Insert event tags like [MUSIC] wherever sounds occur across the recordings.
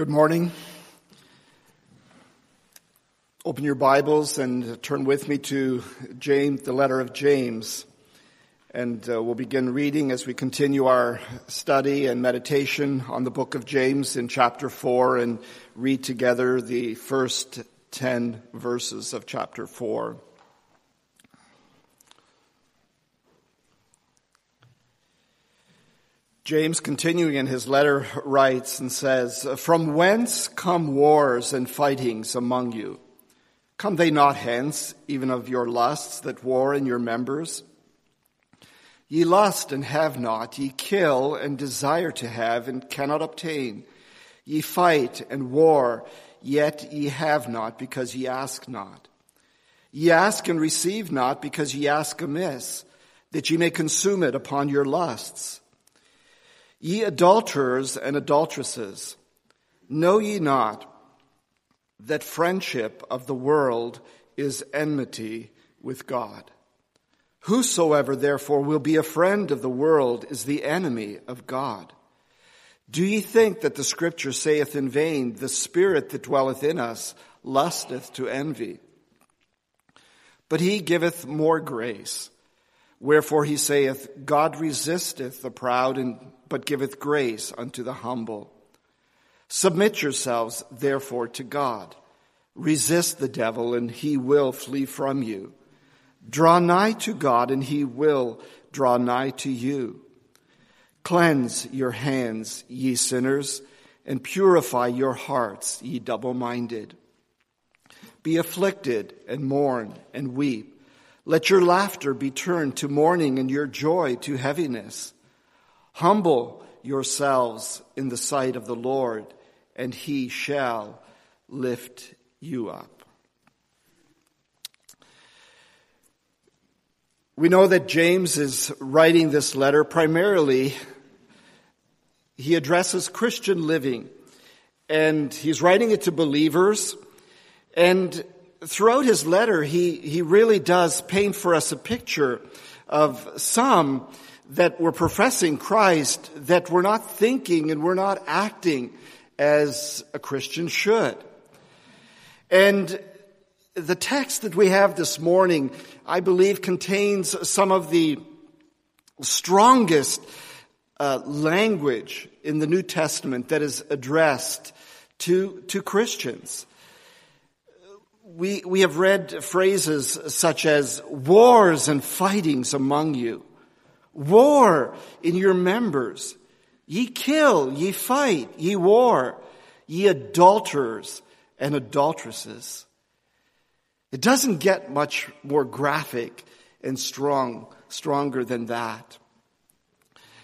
Good morning. Open your Bibles and turn with me to James, the letter of James. And uh, we'll begin reading as we continue our study and meditation on the book of James in chapter 4 and read together the first 10 verses of chapter 4. James, continuing in his letter, writes and says, From whence come wars and fightings among you? Come they not hence, even of your lusts that war in your members? Ye lust and have not, ye kill and desire to have and cannot obtain. Ye fight and war, yet ye have not because ye ask not. Ye ask and receive not because ye ask amiss, that ye may consume it upon your lusts. Ye adulterers and adulteresses, know ye not that friendship of the world is enmity with God? Whosoever therefore will be a friend of the world is the enemy of God. Do ye think that the scripture saith in vain, the spirit that dwelleth in us lusteth to envy? But he giveth more grace. Wherefore he saith, God resisteth the proud and but giveth grace unto the humble. Submit yourselves, therefore, to God. Resist the devil, and he will flee from you. Draw nigh to God, and he will draw nigh to you. Cleanse your hands, ye sinners, and purify your hearts, ye double minded. Be afflicted, and mourn, and weep. Let your laughter be turned to mourning, and your joy to heaviness. Humble yourselves in the sight of the Lord, and he shall lift you up. We know that James is writing this letter primarily, he addresses Christian living, and he's writing it to believers. And throughout his letter, he, he really does paint for us a picture of some that we're professing Christ that we're not thinking and we're not acting as a Christian should. And the text that we have this morning, I believe, contains some of the strongest uh, language in the New Testament that is addressed to, to Christians. We, we have read phrases such as wars and fightings among you war in your members. Ye kill, ye fight, ye war, ye adulterers and adulteresses. It doesn't get much more graphic and strong, stronger than that.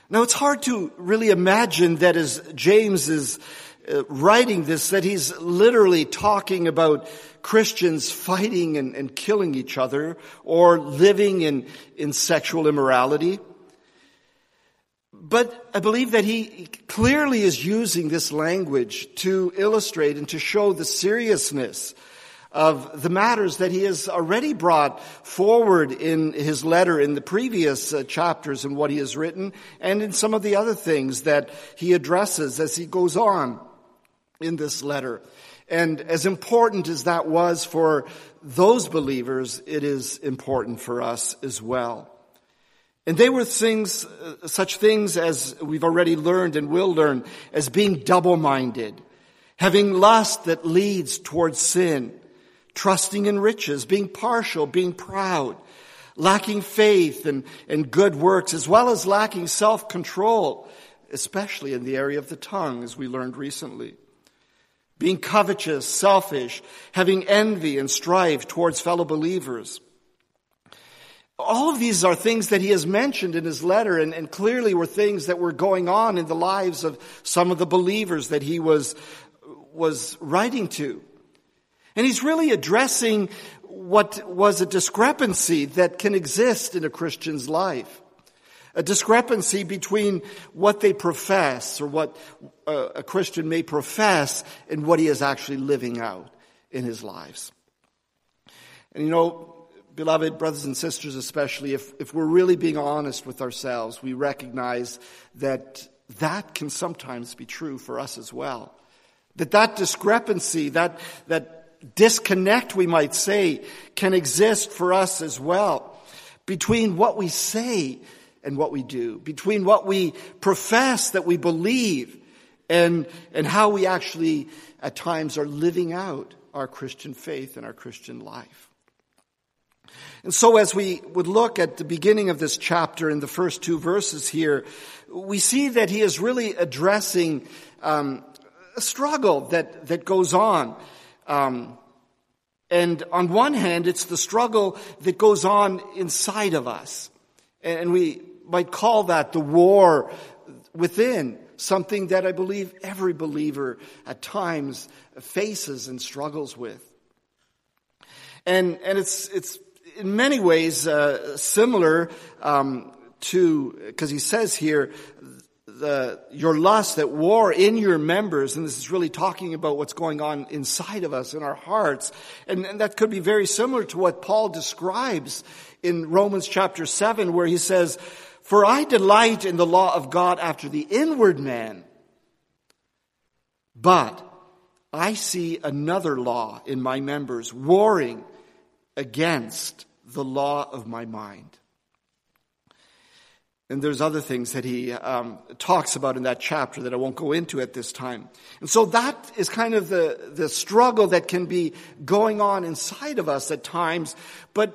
Now it's hard to really imagine that as James is uh, writing this, that he's literally talking about Christians fighting and, and killing each other or living in, in sexual immorality. But I believe that he clearly is using this language to illustrate and to show the seriousness of the matters that he has already brought forward in his letter in the previous uh, chapters and what he has written and in some of the other things that he addresses as he goes on in this letter. And as important as that was for those believers, it is important for us as well. And they were things, uh, such things as we've already learned and will learn as being double-minded, having lust that leads towards sin, trusting in riches, being partial, being proud, lacking faith and, and good works, as well as lacking self-control, especially in the area of the tongue, as we learned recently. Being covetous, selfish, having envy and strife towards fellow believers all of these are things that he has mentioned in his letter and, and, clearly were things that were going on in the lives of some of the believers that he was, was writing to. And he's really addressing what was a discrepancy that can exist in a Christian's life. A discrepancy between what they profess or what uh, a Christian may profess and what he is actually living out in his lives. And you know, beloved brothers and sisters, especially, if, if we're really being honest with ourselves, we recognize that that can sometimes be true for us as well. That that discrepancy, that, that disconnect, we might say, can exist for us as well. Between what we say and what we do. Between what we profess that we believe and, and how we actually at times are living out our Christian faith and our Christian life. And so as we would look at the beginning of this chapter in the first two verses here, we see that he is really addressing um, a struggle that, that goes on. Um, and on one hand, it's the struggle that goes on inside of us. And we might call that the war within, something that I believe every believer at times faces and struggles with. And, and it's, it's in many ways uh, similar um, to, because he says here, the, your lust that war in your members, and this is really talking about what's going on inside of us in our hearts, and, and that could be very similar to what Paul describes in Romans chapter 7 where he says, for I delight in the law of God after the inward man, but I see another law in my members warring against the law of my mind. And there's other things that he um, talks about in that chapter that I won't go into at this time. And so that is kind of the, the struggle that can be going on inside of us at times. But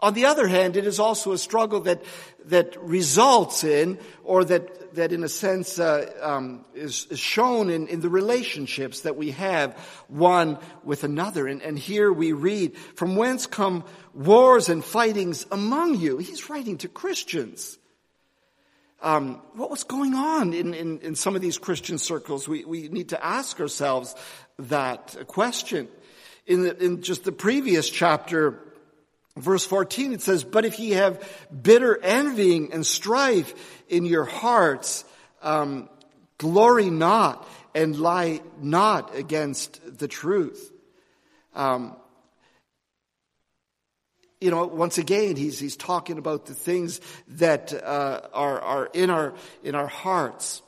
on the other hand, it is also a struggle that, that results in, or that, that in a sense uh, um, is, is, shown in, in the relationships that we have one with another. And, and here we read, from whence come wars and fightings among you? He's writing to Christians. Um, what was going on in, in, in some of these Christian circles? We, we need to ask ourselves that question. In, the, in just the previous chapter, Verse 14, it says, But if ye have bitter envying and strife in your hearts, um, glory not and lie not against the truth. Um, you know, once again, he's, he's talking about the things that uh, are, are in, our, in our hearts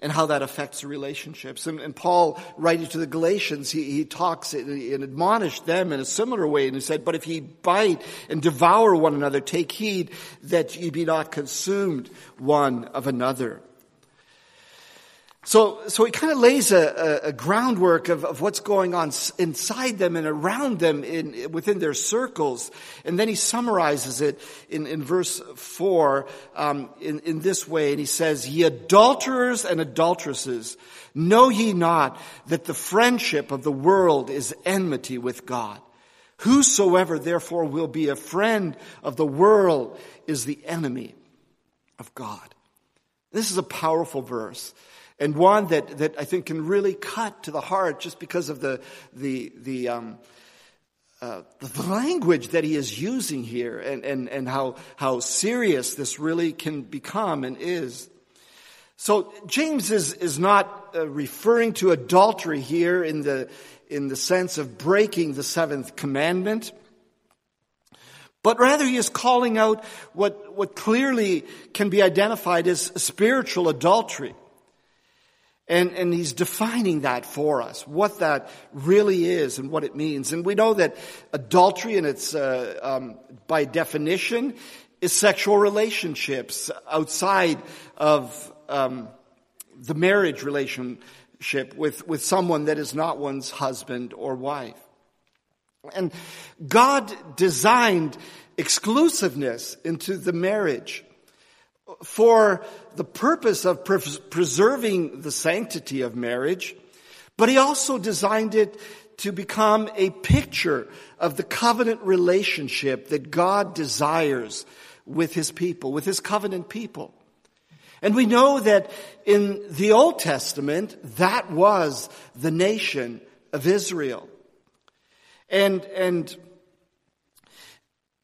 and how that affects relationships. And, and Paul, writing to the Galatians, he, he talks and, and admonished them in a similar way. And he said, But if ye bite and devour one another, take heed that ye be not consumed one of another. So, so he kind of lays a, a, a groundwork of, of, what's going on inside them and around them in, within their circles. And then he summarizes it in, in verse four, um, in, in this way. And he says, ye adulterers and adulteresses, know ye not that the friendship of the world is enmity with God? Whosoever therefore will be a friend of the world is the enemy of God. This is a powerful verse and one that, that I think can really cut to the heart just because of the, the, the, um, uh, the language that he is using here and, and, and how, how serious this really can become and is. So James is, is not uh, referring to adultery here in the, in the sense of breaking the seventh commandment, but rather he is calling out what, what clearly can be identified as spiritual adultery. And, and he's defining that for us, what that really is and what it means. And we know that adultery, and it's uh, um, by definition, is sexual relationships outside of um, the marriage relationship with, with someone that is not one's husband or wife. And God designed exclusiveness into the marriage for the purpose of preserving the sanctity of marriage, but he also designed it to become a picture of the covenant relationship that God desires with his people, with his covenant people. And we know that in the Old Testament, that was the nation of Israel. And, and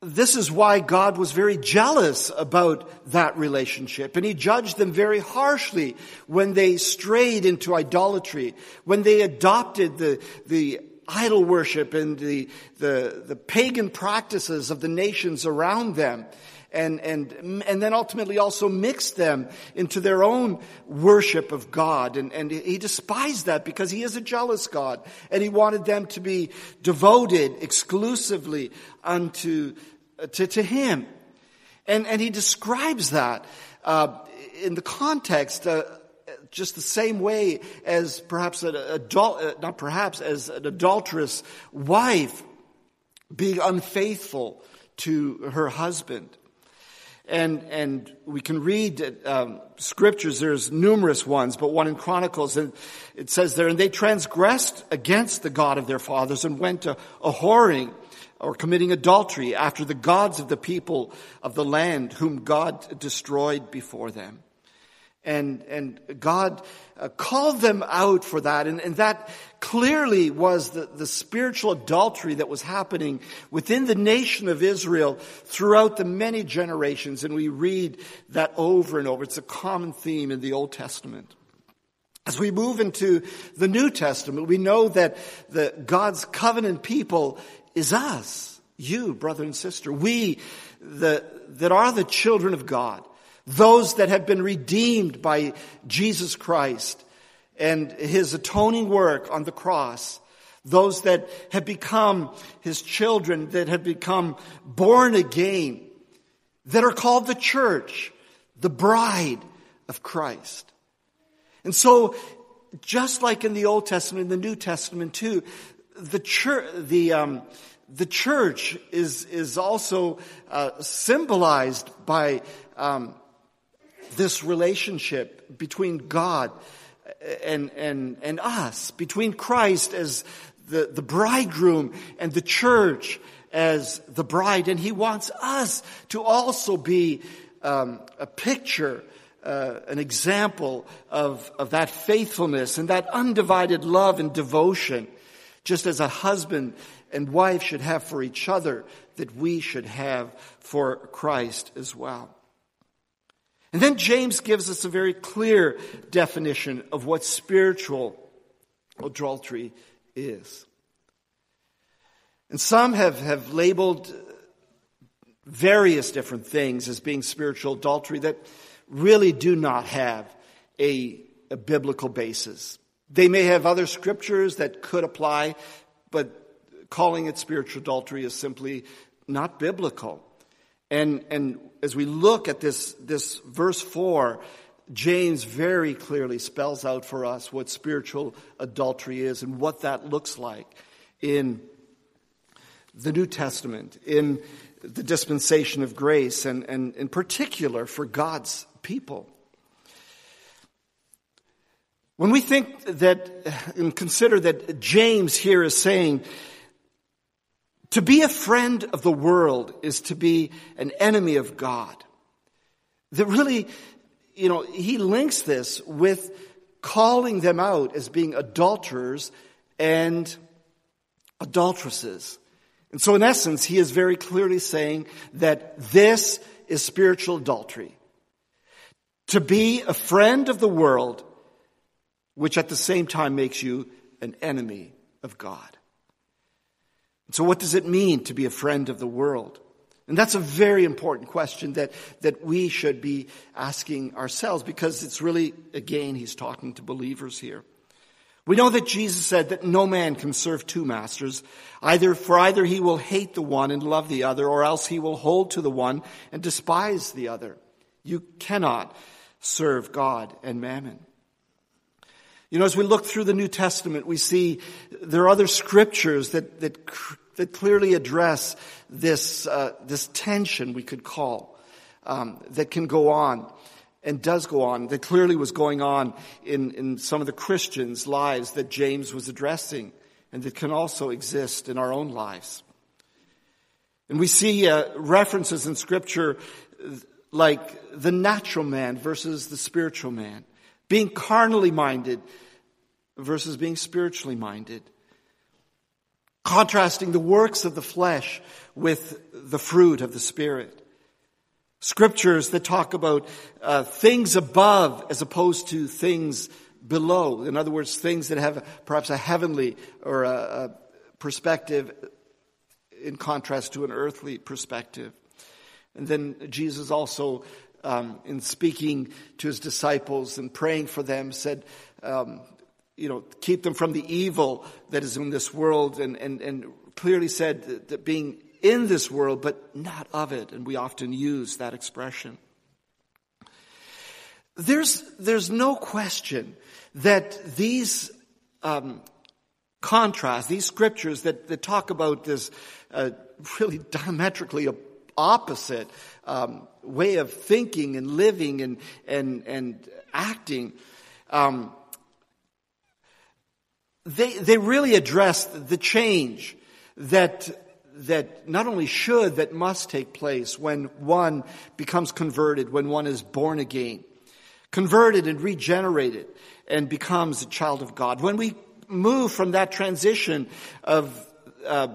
this is why God was very jealous about that relationship. And he judged them very harshly when they strayed into idolatry, when they adopted the, the idol worship and the, the, the pagan practices of the nations around them. and, and, and then ultimately also mixed them into their own worship of God. And, and he despised that because he is a jealous God. And he wanted them to be devoted exclusively unto, to, to him. And, and he describes that, uh, in the context, uh, just the same way as perhaps an adult, uh, not perhaps, as an adulterous wife being unfaithful to her husband. And, and we can read um, scriptures, there's numerous ones, but one in Chronicles, and it says there, and they transgressed against the God of their fathers and went to a whoring or committing adultery after the gods of the people of the land whom God destroyed before them. And, and God uh, called them out for that. And, and that clearly was the, the spiritual adultery that was happening within the nation of Israel throughout the many generations. And we read that over and over. It's a common theme in the Old Testament. As we move into the New Testament, we know that the God's covenant people is us, you, brother and sister. We, the, that are the children of God those that have been redeemed by Jesus Christ and his atoning work on the cross, those that have become his children, that have become born again, that are called the church, the bride of Christ. And so, just like in the Old Testament, in the New Testament too, the church, the, um, the church is, is also uh, symbolized by um, this relationship between God and, and, and us, between Christ as the, the bridegroom and the church as the bride. And he wants us to also be um, a picture, uh, an example of, of that faithfulness and that undivided love and devotion, just as a husband and wife should have for each other, that we should have for Christ as well. And then James gives us a very clear definition of what spiritual adultery is. And some have, have labeled various different things as being spiritual adultery that really do not have a, a biblical basis. They may have other scriptures that could apply, but calling it spiritual adultery is simply not biblical. And, and as we look at this, this verse 4, James very clearly spells out for us what spiritual adultery is and what that looks like in the New Testament, in the dispensation of grace, and, and in particular for God's people. When we think that and consider that James here is saying to be a friend of the world is to be an enemy of God. That really, you know, he links this with calling them out as being adulterers and adulteresses. And so in essence, he is very clearly saying that this is spiritual adultery. To be a friend of the world, which at the same time makes you an enemy of God. So what does it mean to be a friend of the world? And that's a very important question that, that we should be asking ourselves because it's really, again, he's talking to believers here. We know that Jesus said that no man can serve two masters, either for either he will hate the one and love the other, or else he will hold to the one and despise the other. You cannot serve God and mammon. You know, as we look through the New Testament, we see there are other scriptures that, that that clearly address this, uh, this tension we could call um, that can go on and does go on, that clearly was going on in, in some of the Christians' lives that James was addressing and that can also exist in our own lives. And we see uh, references in Scripture like the natural man versus the spiritual man, being carnally minded versus being spiritually minded contrasting the works of the flesh with the fruit of the Spirit. Scriptures that talk about uh, things above as opposed to things below. In other words, things that have perhaps a heavenly or a, a perspective in contrast to an earthly perspective. And then Jesus also, um, in speaking to his disciples and praying for them, said, um, you know, keep them from the evil that is in this world, and, and, and clearly said that, being in this world, but not of it. And we often use that expression. There's, there's no question that these um, contrasts, these scriptures that, that talk about this uh, really [LAUGHS] diametrically opposite um, way of thinking and living and and and acting, um, they they really address the change that that not only should that must take place when one becomes converted, when one is born again converted and regenerated and becomes a child of God. When we move from that transition of uh,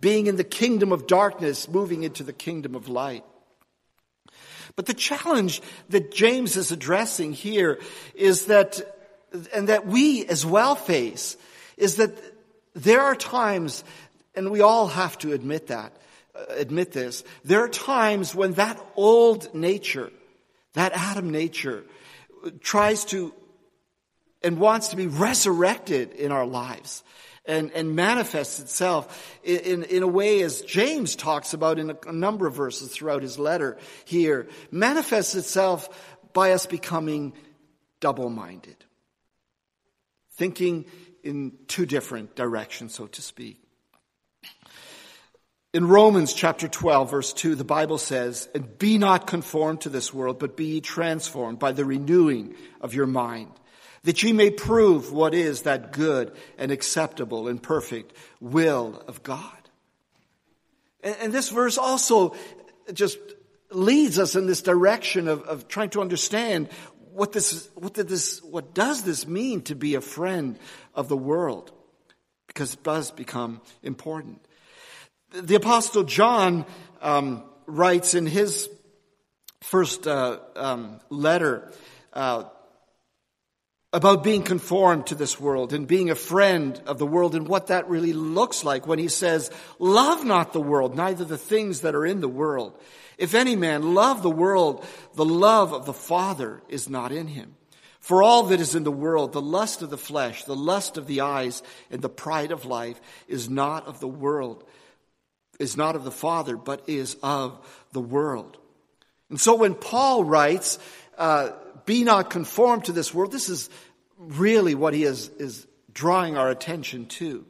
being in the kingdom of darkness, moving into the kingdom of light. But the challenge that James is addressing here is that, and that we as well face, is that there are times, and we all have to admit that, uh, admit this, there are times when that old nature, that Adam nature, tries to and wants to be resurrected in our lives and, and manifests itself in, in, in, a way as James talks about in a, a number of verses throughout his letter here, manifests itself by us becoming double-minded. Thinking in two different directions, so to speak. In Romans chapter 12 verse 2, the Bible says, And be not conformed to this world, but be transformed by the renewing of your mind, that ye may prove what is that good and acceptable and perfect will of God. And, and this verse also just leads us in this direction of, of trying to understand what this, what did this, what does this mean to be a friend of the world? Because it does become important. The apostle John um, writes in his first uh, um, letter uh, about being conformed to this world and being a friend of the world and what that really looks like when he says, love not the world, neither the things that are in the world. If any man love the world, the love of the Father is not in him. For all that is in the world, the lust of the flesh, the lust of the eyes, and the pride of life is not of the world, is not of the Father, but is of the world. And so when Paul writes, uh, be not conformed to this world, this is really what he is, is drawing our attention to.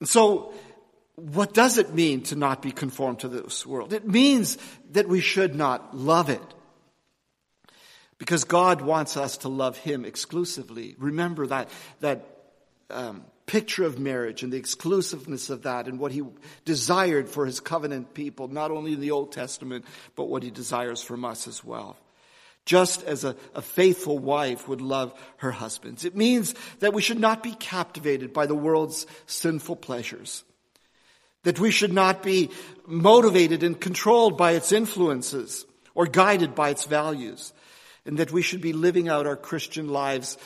And so, what does it mean to not be conformed to this world? It means that we should not love it. Because God wants us to love Him exclusively. Remember that, that um, picture of marriage and the exclusiveness of that and what he desired for his covenant people, not only in the Old Testament, but what he desires from us as well. Just as a, a faithful wife would love her husbands. It means that we should not be captivated by the world's sinful pleasures. That we should not be motivated and controlled by its influences or guided by its values and that we should be living out our Christian lives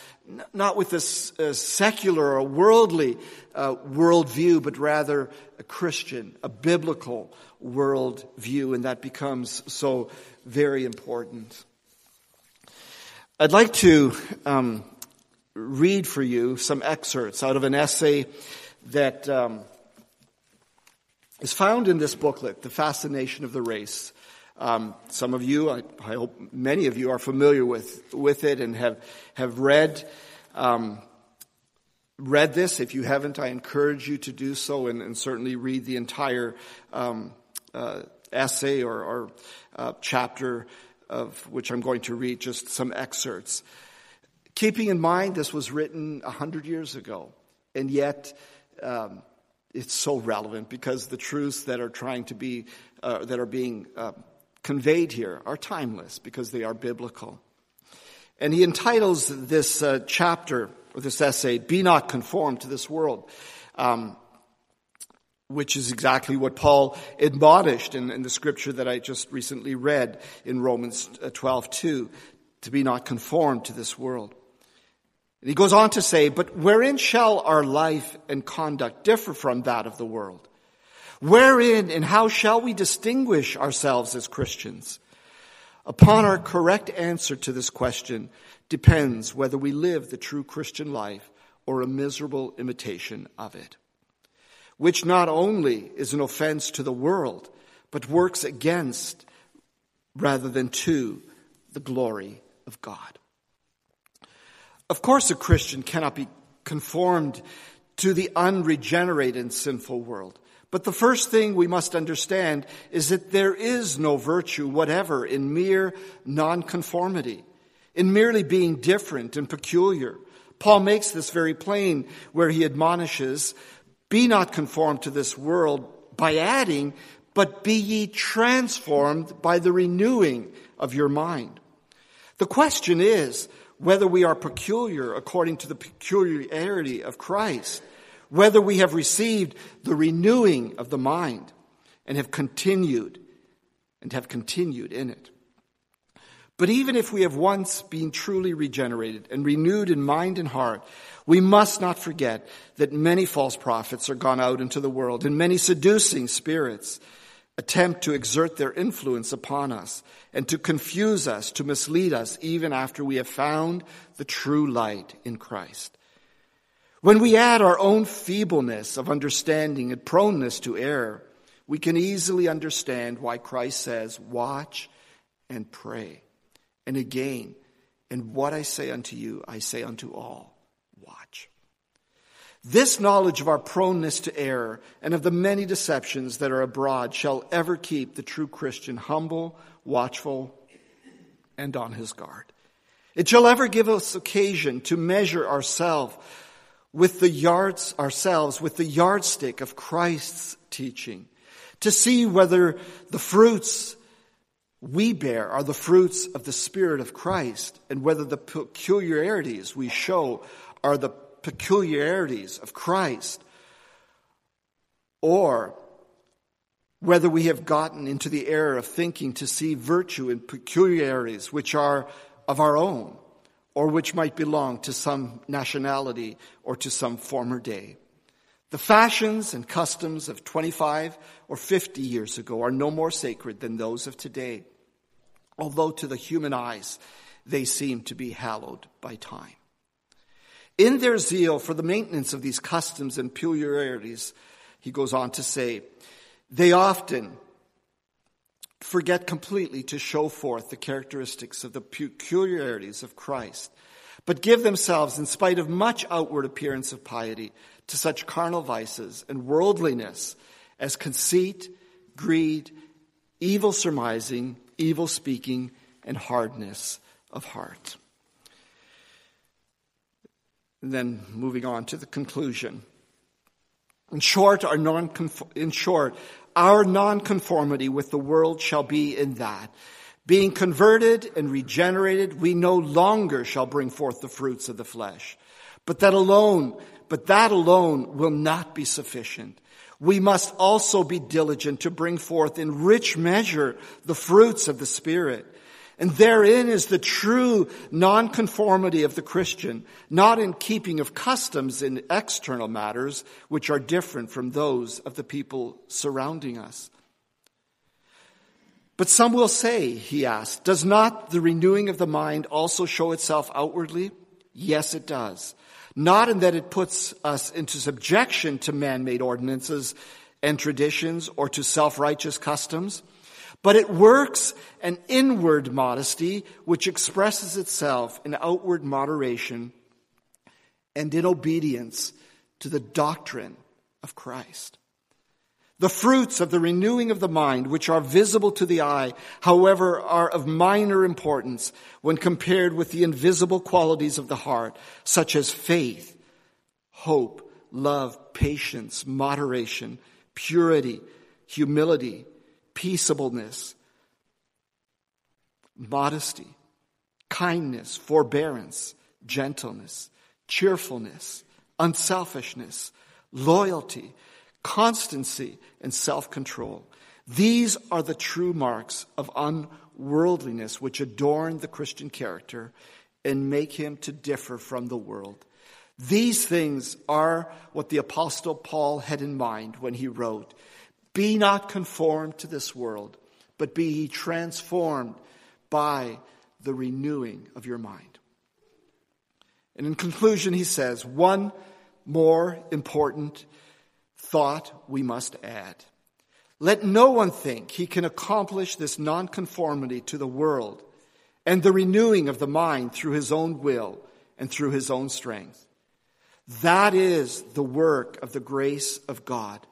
not with a, a secular or worldly uh, worldview, but rather a Christian, a biblical worldview, and that becomes so very important. I'd like to um, read for you some excerpts out of an essay that um, is found in this booklet, The Fascination of the Race. Um, some of you, I, I, hope many of you are familiar with, with it and have, have read, um, read this. If you haven't, I encourage you to do so and, and certainly read the entire um, uh, essay or, or uh, chapter of which I'm going to read just some excerpts. Keeping in mind this was written a hundred years ago, and yet um, it's so relevant because the truths that are trying to be uh, that are being uh, conveyed here are timeless because they are biblical. And he entitles this uh, chapter or this essay, Be Not Conformed to This World, um, which is exactly what Paul admonished in, in, the scripture that I just recently read in Romans uh, 12, 2, to be not conformed to this world. And he goes on to say, but wherein shall our life and conduct differ from that of the world? Wherein and how shall we distinguish ourselves as Christians? Upon our correct answer to this question depends whether we live the true Christian life or a miserable imitation of it, which not only is an offense to the world, but works against rather than to the glory of God. Of course, a Christian cannot be conformed to the unregenerated and sinful world. But the first thing we must understand is that there is no virtue whatever in mere nonconformity, in merely being different and peculiar. Paul makes this very plain where he admonishes, be not conformed to this world by adding, but be ye transformed by the renewing of your mind. The question is whether we are peculiar according to the peculiarity of Christ, whether we have received the renewing of the mind and have continued and have continued in it. But even if we have once been truly regenerated and renewed in mind and heart, we must not forget that many false prophets are gone out into the world and many seducing spirits attempt to exert their influence upon us and to confuse us, to mislead us, even after we have found the true light in Christ. When we add our own feebleness of understanding and proneness to error, we can easily understand why Christ says, watch and pray. And again, and what I say unto you, I say unto all. This knowledge of our proneness to error and of the many deceptions that are abroad shall ever keep the true Christian humble, watchful, and on his guard. It shall ever give us occasion to measure ourselves with the yards, ourselves with the yardstick of Christ's teaching, to see whether the fruits we bear are the fruits of the Spirit of Christ, and whether the peculiarities we show are the peculiarities of Christ, or whether we have gotten into the error of thinking to see virtue in peculiarities which are of our own, or which might belong to some nationality or to some former day. The fashions and customs of 25 or 50 years ago are no more sacred than those of today, although to the human eyes they seem to be hallowed by time. In their zeal for the maintenance of these customs and peculiarities, he goes on to say, they often forget completely to show forth the characteristics of the peculiarities of Christ, but give themselves, in spite of much outward appearance of piety, to such carnal vices and worldliness as conceit, greed, evil surmising, evil speaking, and hardness of heart. Then moving on to the conclusion. In short, our non in short, our nonconformity with the world shall be in that. Being converted and regenerated, we no longer shall bring forth the fruits of the flesh. But that alone, but that alone will not be sufficient. We must also be diligent to bring forth in rich measure the fruits of the Spirit. And therein is the true nonconformity of the Christian, not in keeping of customs in external matters, which are different from those of the people surrounding us. But some will say, he asked, does not the renewing of the mind also show itself outwardly? Yes, it does. Not in that it puts us into subjection to man-made ordinances and traditions or to self-righteous customs, but it works an inward modesty which expresses itself in outward moderation and in obedience to the doctrine of Christ. The fruits of the renewing of the mind, which are visible to the eye, however, are of minor importance when compared with the invisible qualities of the heart, such as faith, hope, love, patience, moderation, purity, humility, peaceableness, modesty, kindness, forbearance, gentleness, cheerfulness, unselfishness, loyalty, constancy, and self-control. These are the true marks of unworldliness which adorn the Christian character and make him to differ from the world. These things are what the apostle Paul had in mind when he wrote, Be not conformed to this world, but be ye transformed by the renewing of your mind. And in conclusion, he says, one more important thought we must add. Let no one think he can accomplish this nonconformity to the world and the renewing of the mind through his own will and through his own strength. That is the work of the grace of God.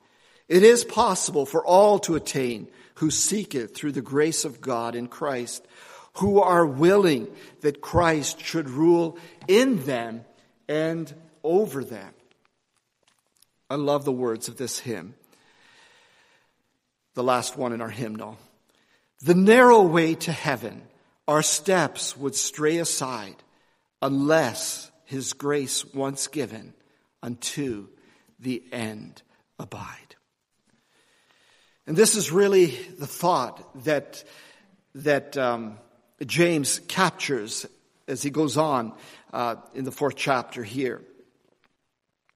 It is possible for all to attain who seek it through the grace of God in Christ, who are willing that Christ should rule in them and over them. I love the words of this hymn, the last one in our hymnal. The narrow way to heaven, our steps would stray aside unless his grace once given unto the end abide. And this is really the thought that, that um, James captures as he goes on uh, in the fourth chapter here.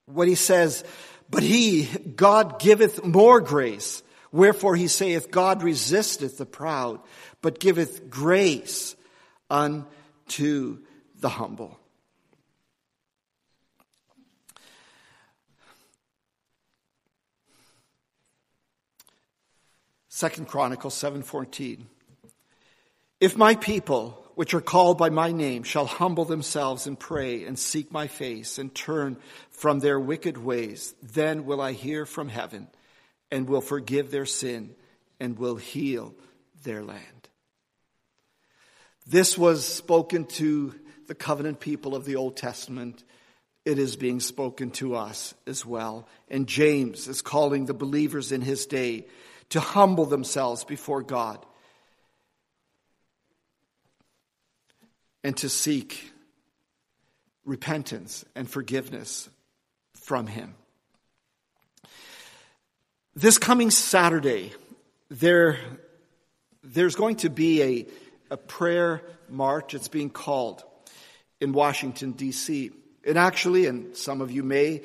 What he says, but he, God giveth more grace. Wherefore he saith, God resisteth the proud, but giveth grace unto the humble. Second Chronicles 7:14 If my people which are called by my name shall humble themselves and pray and seek my face and turn from their wicked ways then will I hear from heaven and will forgive their sin and will heal their land. This was spoken to the covenant people of the Old Testament. It is being spoken to us as well. And James is calling the believers in his day to humble themselves before God and to seek repentance and forgiveness from Him. This coming Saturday, there, there's going to be a, a prayer march. It's being called in Washington, D.C. And actually, and some of you may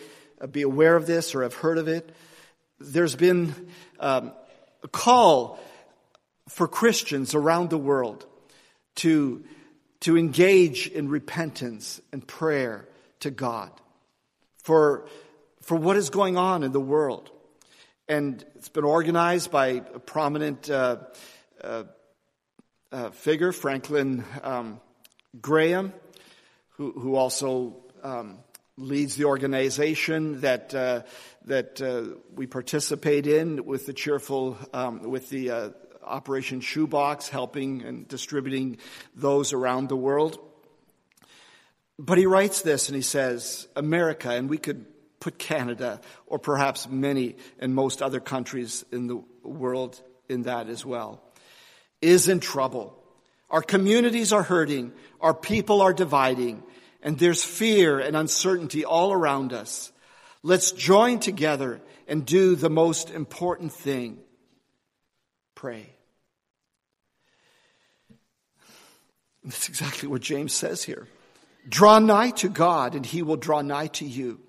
be aware of this or have heard of it, there's been um, call for Christians around the world to, to engage in repentance and prayer to God for, for what is going on in the world. And it's been organized by a prominent uh, uh, uh, figure, Franklin um, Graham, who, who also um, leads the organization that uh, that uh, we participate in with the cheerful um, with the uh, Operation Shoebox, helping and distributing those around the world. But he writes this and he says, America, and we could put Canada or perhaps many and most other countries in the world in that as well, is in trouble. Our communities are hurting. Our people are dividing and there's fear and uncertainty all around us. Let's join together and do the most important thing. Pray. That's exactly what James says here. Draw nigh to God and he will draw nigh to you.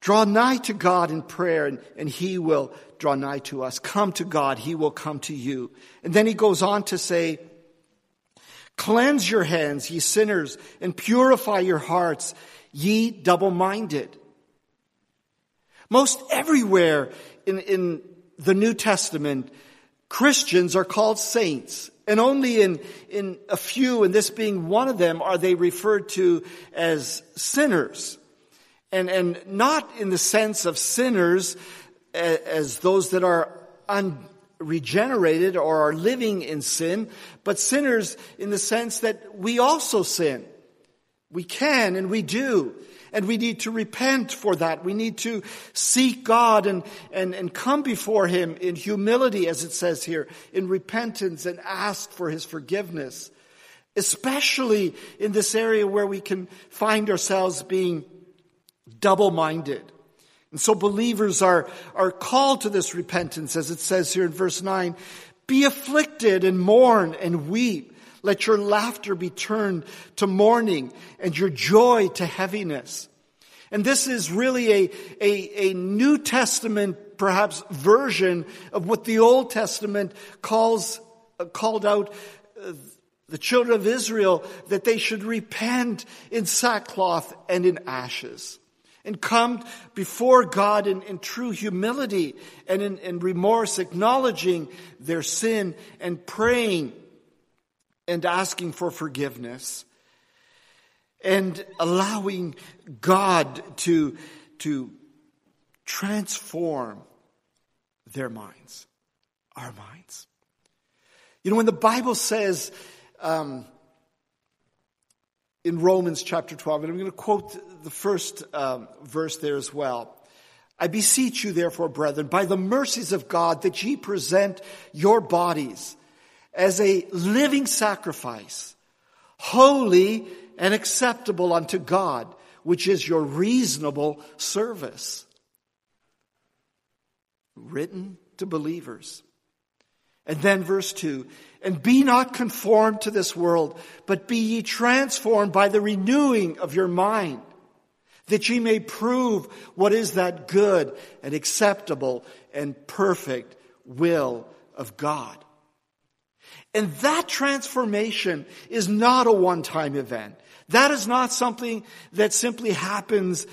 Draw nigh to God in prayer and, and he will draw nigh to us. Come to God, he will come to you. And then he goes on to say, Cleanse your hands, ye sinners, and purify your hearts, ye double-minded. Most everywhere in, in the New Testament, Christians are called saints. And only in, in a few, and this being one of them, are they referred to as sinners. And, and not in the sense of sinners as, as those that are un, regenerated or are living in sin, but sinners in the sense that we also sin. We can and we do. And we need to repent for that. We need to seek God and, and, and come before Him in humility, as it says here, in repentance and ask for His forgiveness. Especially in this area where we can find ourselves being double-minded. And so believers are, are called to this repentance, as it says here in verse 9. Be afflicted and mourn and weep. Let your laughter be turned to mourning and your joy to heaviness. And this is really a, a, a New Testament, perhaps, version of what the Old Testament calls, uh, called out uh, the children of Israel that they should repent in sackcloth and in ashes and come before God in, in true humility and in, in remorse, acknowledging their sin and praying and asking for forgiveness and allowing God to, to transform their minds, our minds. You know, when the Bible says um, in Romans chapter 12, and I'm going to quote the first um, verse there as well. I beseech you, therefore, brethren, by the mercies of God, that ye present your bodies as a living sacrifice, holy and acceptable unto God, which is your reasonable service. Written to believers. And then verse 2 And be not conformed to this world, but be ye transformed by the renewing of your mind, that ye may prove what is that good and acceptable and perfect will of God. And that transformation is not a one-time event. That is not something that simply happens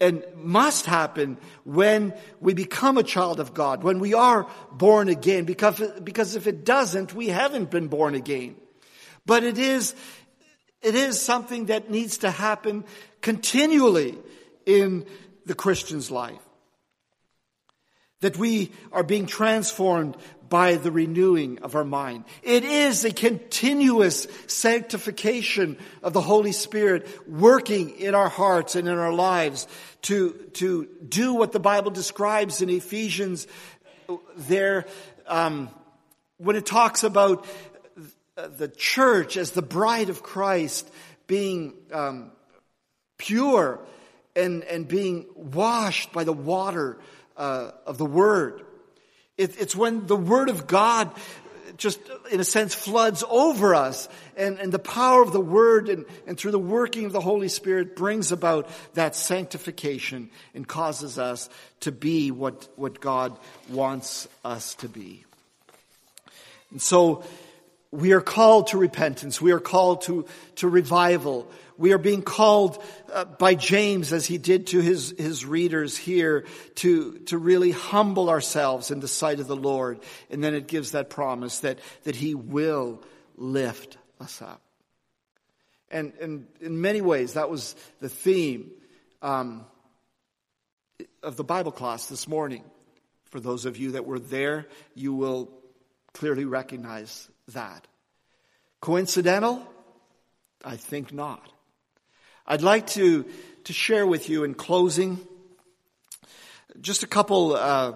and must happen when we become a child of God, when we are born again, because, because if it doesn't, we haven't been born again. But it is, it is something that needs to happen continually in the Christian's life. That we are being transformed by the renewing of our mind. It is a continuous sanctification of the Holy Spirit working in our hearts and in our lives to, to do what the Bible describes in Ephesians there, um, when it talks about the church as the bride of Christ being um, pure and, and being washed by the water uh, of the Word. It, it's when the Word of God just, in a sense, floods over us and, and the power of the Word and, and through the working of the Holy Spirit brings about that sanctification and causes us to be what, what God wants us to be. And so, we are called to repentance. We are called to, to revival. We are being called uh, by James, as he did to his, his readers here, to, to really humble ourselves in the sight of the Lord. And then it gives that promise that, that he will lift us up. And, and in many ways, that was the theme um, of the Bible class this morning. For those of you that were there, you will clearly recognize that. Coincidental? I think not. I'd like to, to share with you in closing just a couple uh,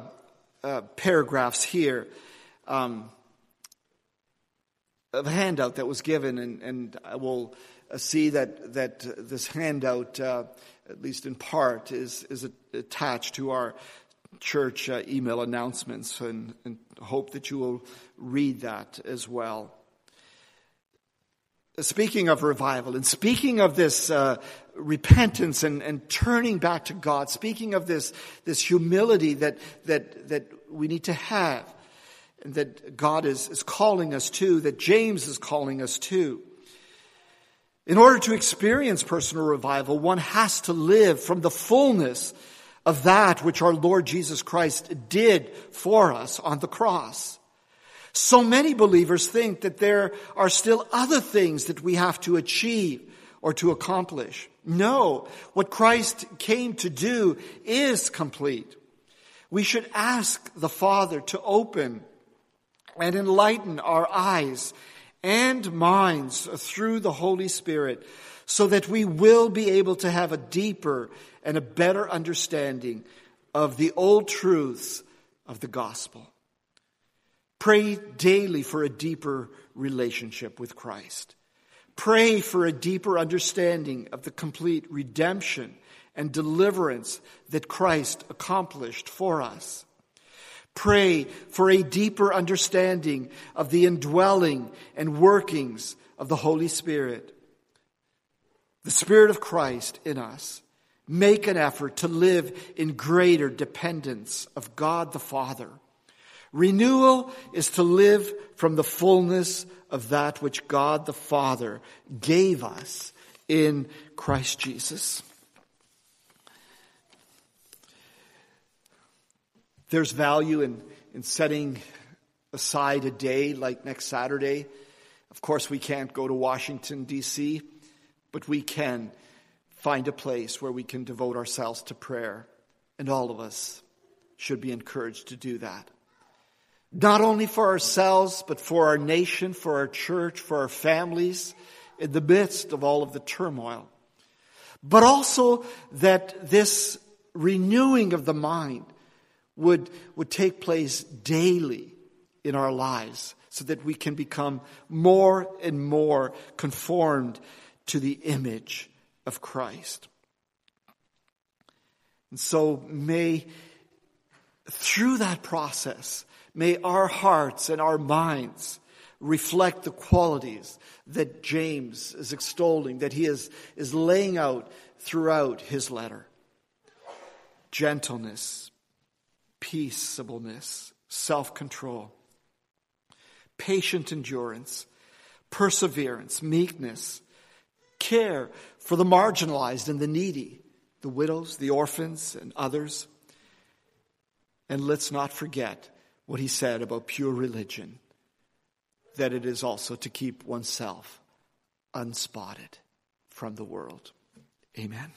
uh, paragraphs here um, of a handout that was given, and, and I will uh, see that that this handout, uh, at least in part, is is attached to our church uh, email announcements, and, and hope that you will read that as well speaking of revival and speaking of this uh, repentance and, and turning back to God, speaking of this this humility that that that we need to have, and that God is is calling us to, that James is calling us to. In order to experience personal revival, one has to live from the fullness of that which our Lord Jesus Christ did for us on the cross. So many believers think that there are still other things that we have to achieve or to accomplish. No, what Christ came to do is complete. We should ask the Father to open and enlighten our eyes and minds through the Holy Spirit so that we will be able to have a deeper and a better understanding of the old truths of the gospel. Pray daily for a deeper relationship with Christ. Pray for a deeper understanding of the complete redemption and deliverance that Christ accomplished for us. Pray for a deeper understanding of the indwelling and workings of the Holy Spirit, the Spirit of Christ in us, Make an effort to live in greater dependence of God the Father. Renewal is to live from the fullness of that which God the Father gave us in Christ Jesus. There's value in, in setting aside a day like next Saturday. Of course, we can't go to Washington, D.C., but we can find a place where we can devote ourselves to prayer. And all of us should be encouraged to do that. Not only for ourselves, but for our nation, for our church, for our families, in the midst of all of the turmoil. But also that this renewing of the mind would, would take place daily in our lives so that we can become more and more conformed to the image of Christ. And so may, through that process, may our hearts and our minds reflect the qualities that James is extolling, that he is, is laying out throughout his letter. Gentleness, peaceableness, self-control, patient endurance, perseverance, meekness, care for the marginalized and the needy, the widows, the orphans, and others. And let's not forget what he said about pure religion, that it is also to keep oneself unspotted from the world. Amen.